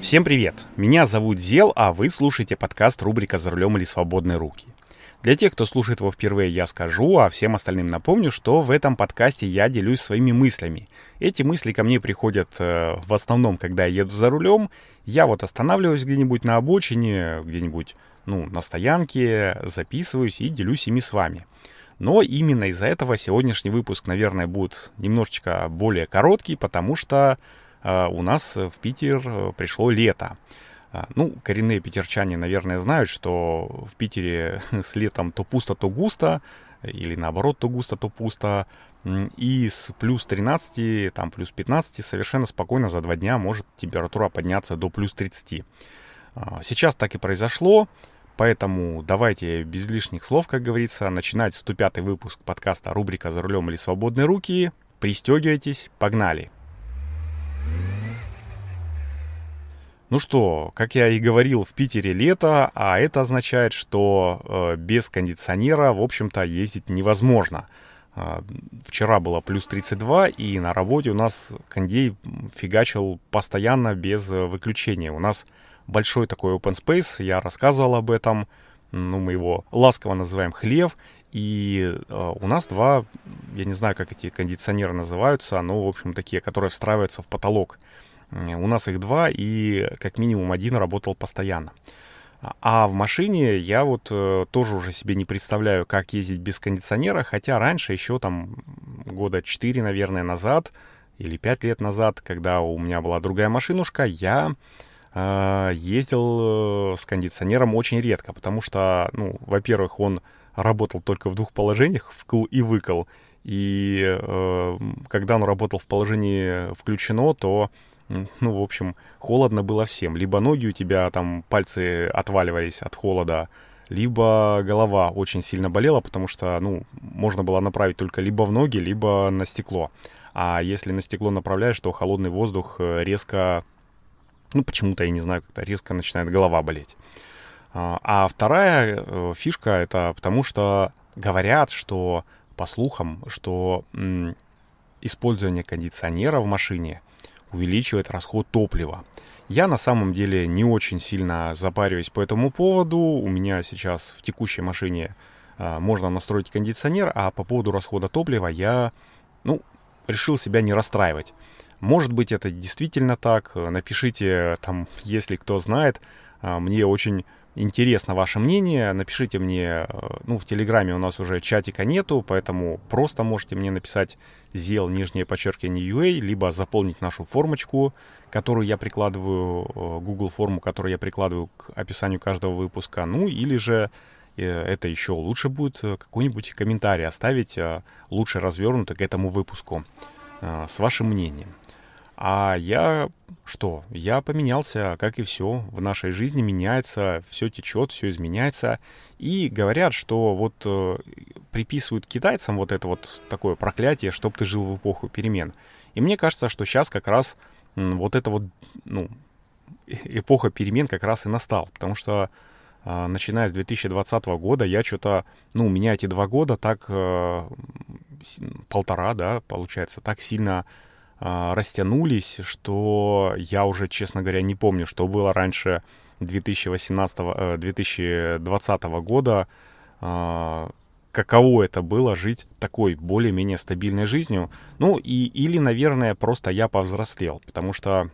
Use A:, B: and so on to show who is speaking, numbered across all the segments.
A: Всем привет! Меня зовут Зел, а вы слушаете подкаст рубрика «За рулем или свободные руки». Для тех, кто слушает его впервые, я скажу, а всем остальным напомню, что в этом подкасте я делюсь своими мыслями. Эти мысли ко мне приходят э, в основном, когда я еду за рулем. Я вот останавливаюсь где-нибудь на обочине, где-нибудь ну, на стоянке, записываюсь и делюсь ими с вами. Но именно из-за этого сегодняшний выпуск, наверное, будет немножечко более короткий, потому что у нас в Питер э, пришло лето. А, ну, коренные питерчане, наверное, знают, что в Питере с летом то пусто, то густо, или наоборот, то густо, то пусто. И с плюс 13, там плюс 15 совершенно спокойно за два дня может температура подняться до плюс 30. А, сейчас так и произошло, поэтому давайте без лишних слов, как говорится, начинать 105 выпуск подкаста рубрика «За рулем или свободные руки». Пристегивайтесь, погнали! Ну что, как я и говорил, в Питере лето, а это означает, что э, без кондиционера, в общем-то, ездить невозможно. Э, вчера было плюс 32, и на работе у нас кондей фигачил постоянно без выключения. У нас большой такой open space, я рассказывал об этом, ну, мы его ласково называем хлев, и э, у нас два, я не знаю, как эти кондиционеры называются, но, в общем, такие, которые встраиваются в потолок. У нас их два, и как минимум один работал постоянно. А в машине я вот э, тоже уже себе не представляю, как ездить без кондиционера, хотя раньше, еще там года 4, наверное, назад, или 5 лет назад, когда у меня была другая машинушка, я э, ездил э, с кондиционером очень редко, потому что, ну, во-первых, он работал только в двух положениях, вкл и выкл, и э, когда он работал в положении включено, то ну, в общем, холодно было всем. Либо ноги у тебя там пальцы отваливались от холода, либо голова очень сильно болела, потому что, ну, можно было направить только либо в ноги, либо на стекло. А если на стекло направляешь, то холодный воздух э, резко, ну, почему-то, я не знаю, как-то резко начинает голова болеть. А, а вторая э, фишка это потому, что говорят, что, по слухам, что использование кондиционера в машине увеличивает расход топлива. Я на самом деле не очень сильно запариваюсь по этому поводу. У меня сейчас в текущей машине э, можно настроить кондиционер, а по поводу расхода топлива я, ну, решил себя не расстраивать. Может быть, это действительно так. Напишите там, если кто знает. Мне очень интересно ваше мнение. Напишите мне, ну, в Телеграме у нас уже чатика нету, поэтому просто можете мне написать зел нижнее подчеркивание UA, либо заполнить нашу формочку, которую я прикладываю, э, Google форму, которую я прикладываю к описанию каждого выпуска. Ну, или же э, это еще лучше будет э, какой-нибудь комментарий оставить, лучше развернутый к этому выпуску с вашим мнением. А я что? Я поменялся, как и все. В нашей жизни меняется, все течет, все изменяется. И говорят, что вот э, приписывают китайцам вот это вот такое проклятие, чтобы ты жил в эпоху перемен. И мне кажется, что сейчас как раз э, вот эта вот, ну, эпоха перемен как раз и настал. Потому что э, начиная с 2020 года я что-то, ну, у меня эти два года так, э, полтора, да, получается, так сильно а, растянулись, что я уже, честно говоря, не помню, что было раньше 2018, 2020 э, года, а, каково это было жить такой более-менее стабильной жизнью. Ну, и, или, наверное, просто я повзрослел, потому что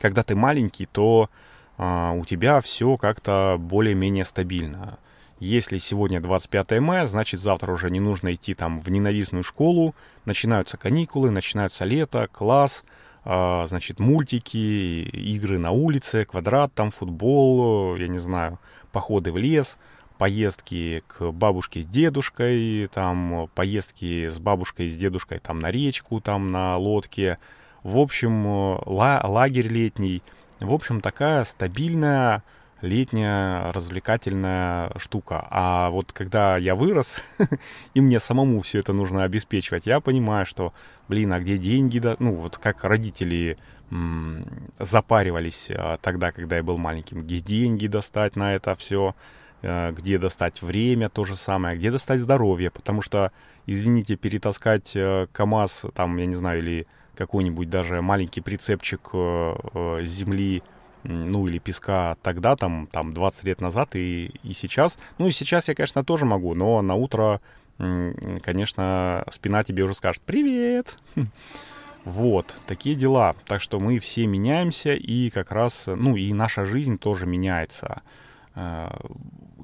A: когда ты маленький, то а, у тебя все как-то более-менее стабильно. Если сегодня 25 мая, значит завтра уже не нужно идти там в ненавистную школу, начинаются каникулы, начинается лето, класс, э, значит мультики, игры на улице, квадрат, там футбол, я не знаю, походы в лес, поездки к бабушке с дедушкой, там поездки с бабушкой и с дедушкой там на речку, там на лодке, в общем, ла лагерь летний, в общем, такая стабильная летняя развлекательная штука. А вот когда я вырос, и мне самому все это нужно обеспечивать, я понимаю, что, блин, а где деньги? Да? Ну, вот как родители запаривались а, тогда, когда я был маленьким. Где деньги достать на это все? А, где достать время, то же самое. Где достать здоровье? Потому что, извините, перетаскать а, КАМАЗ, там, я не знаю, или какой-нибудь даже маленький прицепчик а, земли ну, или песка тогда, там, там 20 лет назад и, и сейчас. Ну, и сейчас я, конечно, тоже могу, но на утро, конечно, спина тебе уже скажет «Привет!» Вот, такие дела. Так что мы все меняемся, и как раз, ну, и наша жизнь тоже меняется. Э,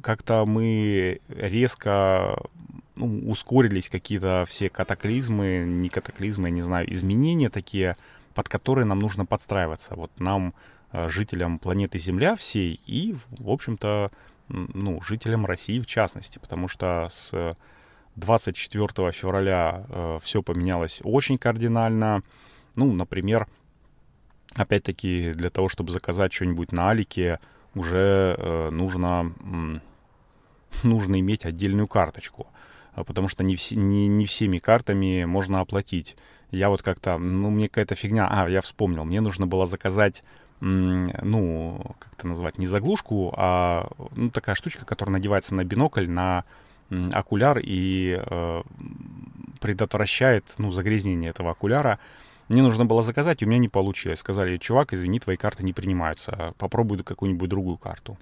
A: как-то мы резко ну, ускорились какие-то все катаклизмы, не катаклизмы, я не знаю, изменения такие, под которые нам нужно подстраиваться. Вот нам, жителям планеты Земля всей и, в общем-то, ну, жителям России в частности, потому что с 24 февраля э, все поменялось очень кардинально. Ну, например, опять-таки для того, чтобы заказать что-нибудь на Алике, уже э, нужно, э, нужно иметь отдельную карточку, а потому что не, все, не, не всеми картами можно оплатить. Я вот как-то, ну, мне какая-то фигня, а, я вспомнил, мне нужно было заказать ну, как это назвать, не заглушку, а ну, такая штучка, которая надевается на бинокль, на окуляр и э, предотвращает ну, загрязнение этого окуляра. Мне нужно было заказать, и у меня не получилось. Сказали, чувак, извини, твои карты не принимаются, попробуй какую-нибудь другую карту.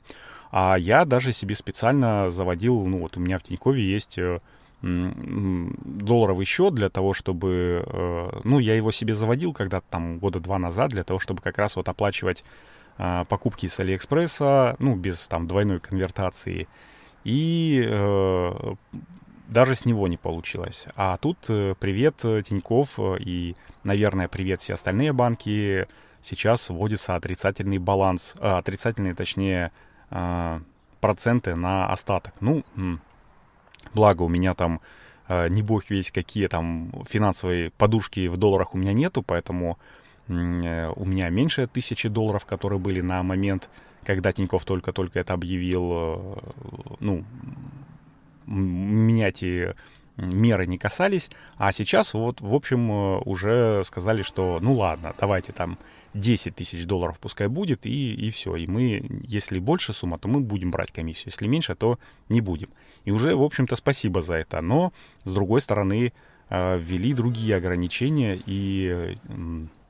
A: А я даже себе специально заводил, ну вот у меня в Тинькове есть э, долларовый счет для того, чтобы, э, ну я его себе заводил когда-то там года два назад для того, чтобы как раз вот оплачивать э, покупки с Алиэкспресса, ну без там двойной конвертации и э, даже с него не получилось. А тут привет Тиньков и, наверное, привет все остальные банки. Сейчас вводится отрицательный баланс, отрицательные, точнее, проценты на остаток. Ну, благо у меня там э, не бог весь какие там финансовые подушки в долларах у меня нету, поэтому э, у меня меньше тысячи долларов, которые были на момент когда Тиньков только-только это объявил, э, ну, меня эти меры не касались, а сейчас вот, в общем, э, уже сказали, что ну ладно, давайте там 10 тысяч долларов пускай будет, и, и все. И мы, если больше сумма, то мы будем брать комиссию. Если меньше, то не будем. И уже, в общем-то, спасибо за это. Но, с другой стороны, э, ввели другие ограничения, и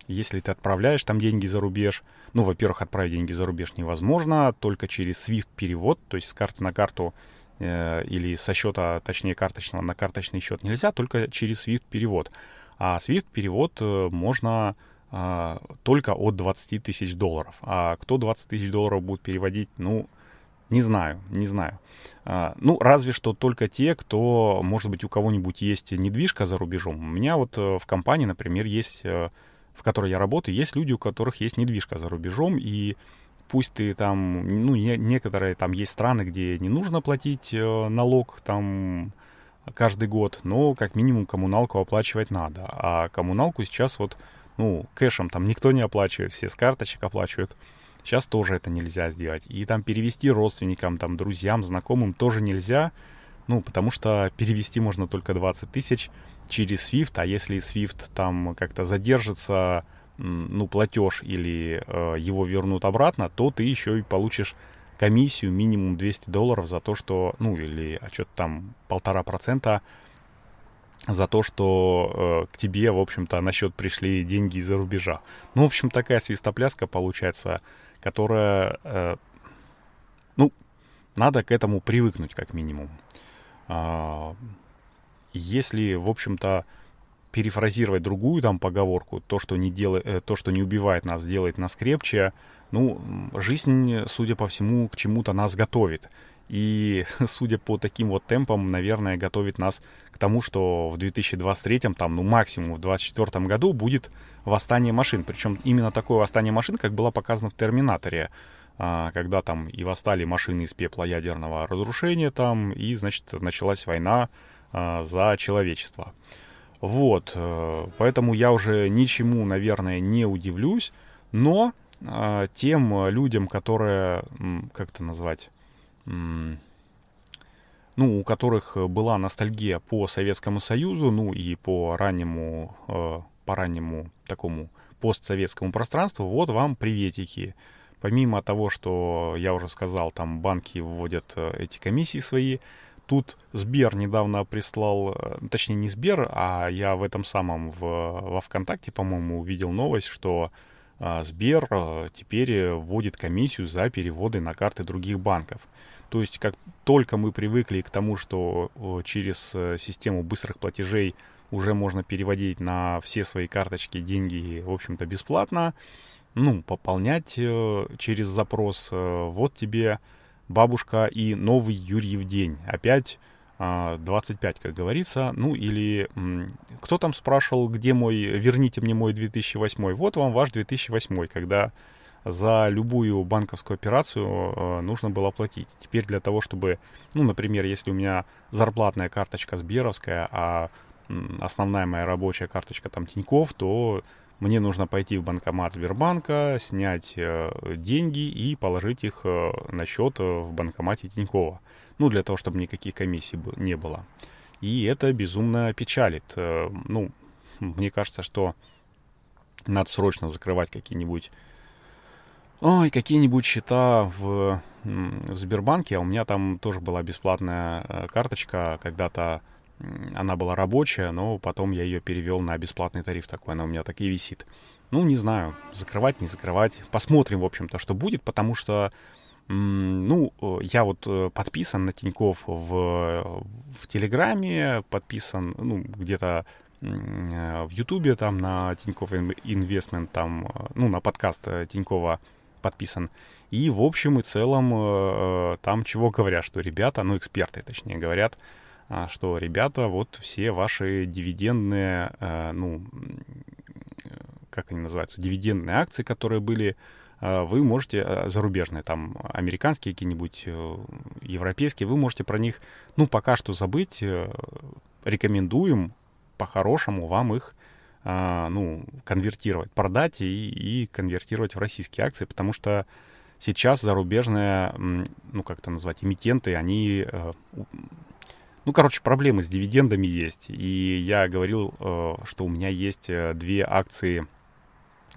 A: если ты отправляешь там деньги за рубеж, ну, во-первых, отправить деньги за рубеж невозможно, только через SWIFT перевод, то есть с карты на карту или со счета, точнее, карточного на карточный счет нельзя, только через SWIFT перевод. А SWIFT перевод э, можно э, только от 20 тысяч долларов. А кто 20 тысяч долларов будет переводить, ну, не знаю, не знаю. А, ну, разве что только те, кто, может быть, у кого-нибудь есть недвижка за рубежом. У меня вот э, в компании, например, есть э, в которой я работаю, есть люди, у которых есть недвижка за рубежом, и пусть ты там, ну, не, некоторые там есть страны, где не нужно платить э, налог там каждый год, но как минимум коммуналку оплачивать надо. А коммуналку сейчас вот, ну, кэшем там никто не оплачивает, все с карточек оплачивают. Сейчас тоже это нельзя сделать. И там перевести родственникам, там, друзьям, знакомым тоже нельзя, ну, потому что перевести можно только 20 тысяч через SWIFT, а если SWIFT там как-то задержится, ну, платеж или э, его вернут обратно, то ты еще и получишь комиссию минимум 200 долларов за то, что, ну, или а что-то там полтора процента за то, что э, к тебе, в общем-то, на счет пришли деньги из-за рубежа. Ну, в общем, такая свистопляска получается, которая, э, ну, надо к этому привыкнуть как минимум. А, если, в общем-то, перефразировать другую там поговорку, то, что не, делает, э, то, что не убивает нас, делает нас крепче, ну, жизнь, судя по всему, к чему-то нас готовит. И, судя по таким вот темпам, наверное, готовит нас к тому, что в 2023, там, ну, максимум в 2024 году будет восстание машин. Причем именно такое восстание машин, как было показано в «Терминаторе», а, когда там и восстали машины из пепла ядерного разрушения там, и, значит, началась война а, за человечество. Вот, э, поэтому я уже ничему, наверное, не удивлюсь, но а, тем людям, которые, как это назвать, ну, у которых была ностальгия по Советскому Союзу, ну и по раннему, э, по раннему такому постсоветскому пространству, вот вам приветики. Помимо того, что я уже сказал, там банки вводят э, эти комиссии свои, тут Сбер недавно прислал, э, точнее не Сбер, а я в этом самом в, во ВКонтакте, по-моему, увидел новость, что а, Сбер а, теперь вводит комиссию за переводы на карты других банков. То есть как только мы привыкли к тому, что через э, систему быстрых платежей уже можно переводить на все свои карточки деньги, в общем-то, бесплатно, ну, пополнять э, через запрос, э, вот тебе бабушка и новый Юрьев день. Опять 25, а, как говорится. Ну или кто там спрашивал, где мой, верните мне мой 2008. Вот вам ваш 2008, когда за любую банковскую операцию э, нужно было платить. Теперь для того, чтобы, ну, например, если у меня зарплатная карточка Сберовская, а основная моя рабочая карточка там Тиньков, то мне нужно пойти в банкомат Сбербанка, снять э, деньги и положить их э, на счет в банкомате Тинькова. Ну, для того, чтобы никаких комиссий не было. И это безумно печалит. Э, ну, мне кажется, что надо срочно закрывать какие-нибудь Ой, какие-нибудь счета в, в Сбербанке, а у меня там тоже была бесплатная э, карточка, когда-то она была рабочая, но потом я ее перевел на бесплатный тариф такой, она у меня так и висит. Ну, не знаю, закрывать, не закрывать. Посмотрим, в общем-то, что будет, потому что ну, э, я вот э, подписан на Тиньков в, в Телеграме, подписан, ну, где-то э, в Ютубе, там, на Тиньков Инвестмент, там, ну, на подкаст Тинькова подписан. И, в общем и целом, там чего говорят, что ребята, ну, эксперты, точнее, говорят, что ребята, вот все ваши дивидендные, ну, как они называются, дивидендные акции, которые были а, вы можете, а, зарубежные, там, американские какие-нибудь, э, европейские, вы можете про них, ну, пока что забыть. Э, рекомендуем по-хорошему вам их, а, ну, конвертировать, продать и, и конвертировать в российские акции, потому что сейчас зарубежные, ну, как это назвать, эмитенты, они э, ну, короче, проблемы с дивидендами есть. И я говорил, что у меня есть две акции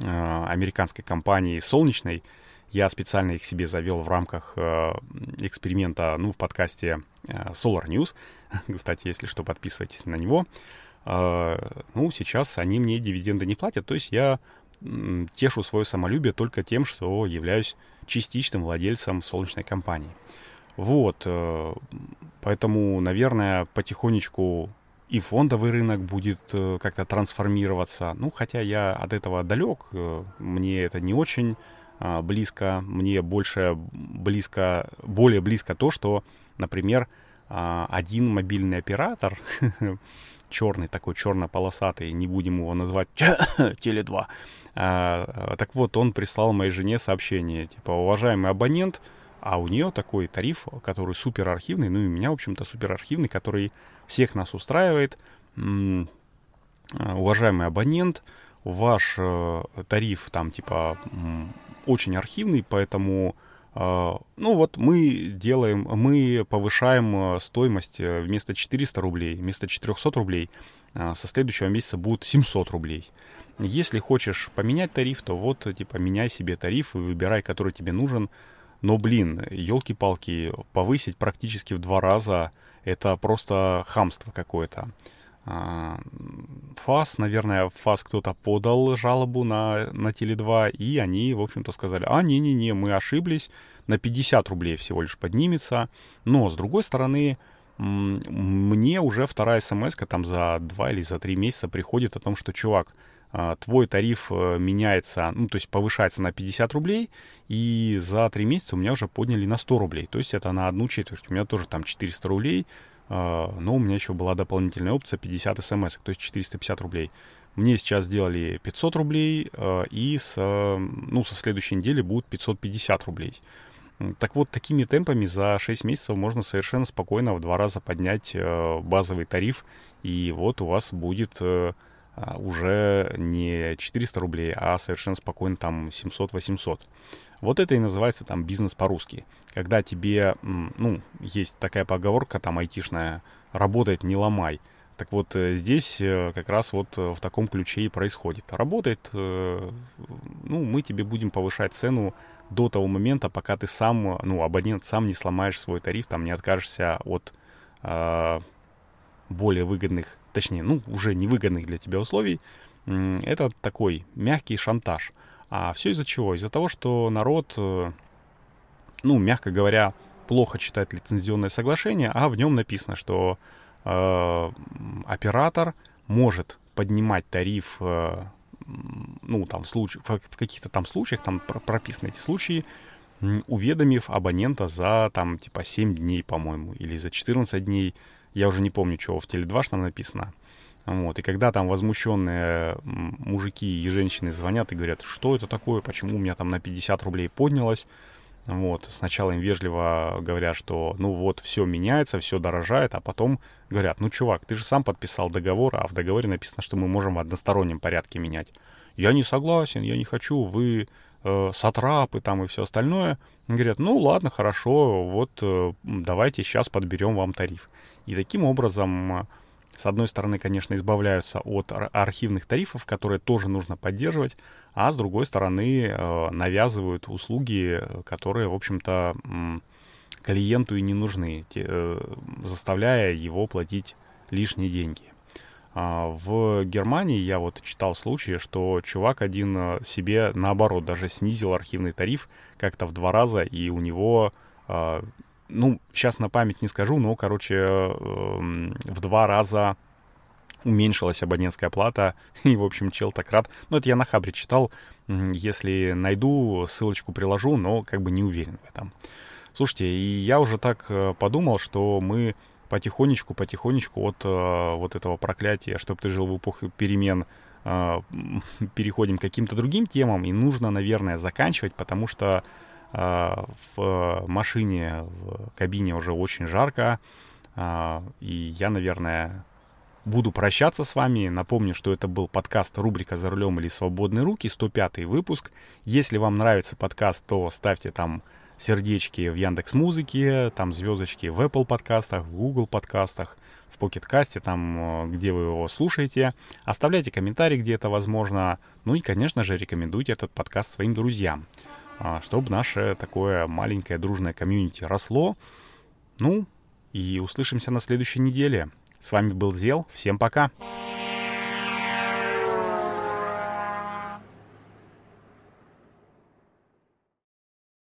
A: Э, американской компании солнечной. Я специально их себе завел в рамках э, эксперимента, ну, в подкасте э, Solar News. Кстати, если что, подписывайтесь на него. Ну, сейчас они мне дивиденды не платят, то есть я тешу свое самолюбие только тем, что являюсь частичным владельцем солнечной компании. Вот, поэтому, наверное, потихонечку и фондовый рынок будет э, как-то трансформироваться. Ну, хотя я от этого далек, э, мне это не очень э, близко, мне больше близко, более близко то, что, например, э, один мобильный оператор, черный такой, черно-полосатый, не будем его называть Теле2, а, так вот, он прислал моей жене сообщение, типа, уважаемый абонент, а у нее такой тариф, который супер архивный, ну и у меня, в общем-то, супер архивный, который всех нас устраивает. Э, уважаемый абонент, ваш э, тариф там типа очень архивный, поэтому э, ну вот мы делаем, мы повышаем стоимость вместо 400 рублей, вместо 400 рублей со следующего месяца будет 700 рублей. Если хочешь поменять тариф, то вот типа меняй себе тариф и выбирай, который тебе нужен. Но, блин, елки-палки, повысить практически в два раза это просто хамство какое-то. А, ФАС, наверное, ФАС кто-то подал жалобу на, на Теле2, и они, в общем-то, сказали, а, не-не-не, мы ошиблись, на 50 рублей всего лишь поднимется. Но, с другой стороны, мне уже вторая смс там за два или за три месяца приходит о том, что, чувак, твой тариф э, меняется, ну, то есть повышается на 50 рублей, и за 3 месяца у меня уже подняли на 100 рублей. То есть это на одну четверть. У меня тоже там 400 рублей, а, но у меня еще была дополнительная опция 50 смс, то есть 450 рублей. Мне сейчас сделали 500 рублей, а, и с, ну, со следующей недели будет 550 рублей. Так вот, такими темпами за 6 месяцев можно совершенно спокойно в два раза поднять э, базовый тариф, и вот у вас будет э, а, уже не 400 рублей, а совершенно спокойно там 700-800. Вот это и называется там бизнес по-русски. Когда тебе, ну, есть такая поговорка там айтишная, работает не ломай. Так вот, э, здесь э, как раз вот э, в таком ключе и происходит. Работает, ну, мы тебе будем повышать цену до того момента, пока ты сам, ну, абонент сам не сломаешь свой тариф, там не откажешься от э, более выгодных точнее, ну, уже невыгодных для тебя условий, это такой мягкий шантаж. А все из-за чего? Из-за того, что народ, э, ну, мягко говоря, плохо читает лицензионное соглашение, а в нем написано, что э, оператор может поднимать тариф, э, ну, там, в, случ... в каких-то там случаях, там прописаны эти случаи, уведомив абонента за, там, типа, 7 дней, по-моему, или за 14 дней, я уже не помню, чего в Теле2 там написано. Вот. И когда там возмущенные мужики и женщины звонят и говорят, что это такое, почему у меня там на 50 рублей поднялось, вот, сначала им вежливо говорят, что ну вот все меняется, все дорожает, а потом говорят, ну чувак, ты же сам подписал договор, а в договоре написано, что мы можем в одностороннем порядке менять. Я не согласен, я не хочу, вы э, сатрапы там и все остальное. Говорят, ну ладно, хорошо, вот э, давайте сейчас подберем вам тариф. И таким образом с одной стороны, конечно, избавляются от архивных тарифов, которые тоже нужно поддерживать, а с другой стороны э, навязывают услуги, которые, в общем-то, клиенту и не нужны, э, заставляя его платить лишние деньги. А, в Германии я вот читал случаи, что чувак один э, себе наоборот даже снизил архивный тариф как-то в два раза, и у него ну, сейчас на память не скажу, но, короче, эм, в два раза уменьшилась абонентская плата, и, в общем, чел так рад. Ну, это я на Хабре читал, если найду, ссылочку приложу, но как бы не уверен в этом. Слушайте, и я уже так э, подумал, что мы потихонечку, потихонечку от э, вот этого проклятия, чтобы ты жил в эпоху перемен, э, переходим к каким-то другим темам, и нужно, наверное, заканчивать, потому что в машине, в кабине уже очень жарко. А, и я, наверное, буду прощаться с вами. Напомню, что это был подкаст рубрика «За рулем или свободные руки», 105 выпуск. Если вам нравится подкаст, то ставьте там сердечки в Яндекс Музыке, там звездочки в Apple подкастах, в Google подкастах, в Pocket Cast, там, где вы его слушаете. Оставляйте комментарии, где это возможно. Ну и, конечно же, рекомендуйте этот подкаст своим друзьям. А, чтобы наше такое маленькое дружное комьюнити росло. Ну, и услышимся на следующей неделе. С вами был Зел. Всем пока. Пока.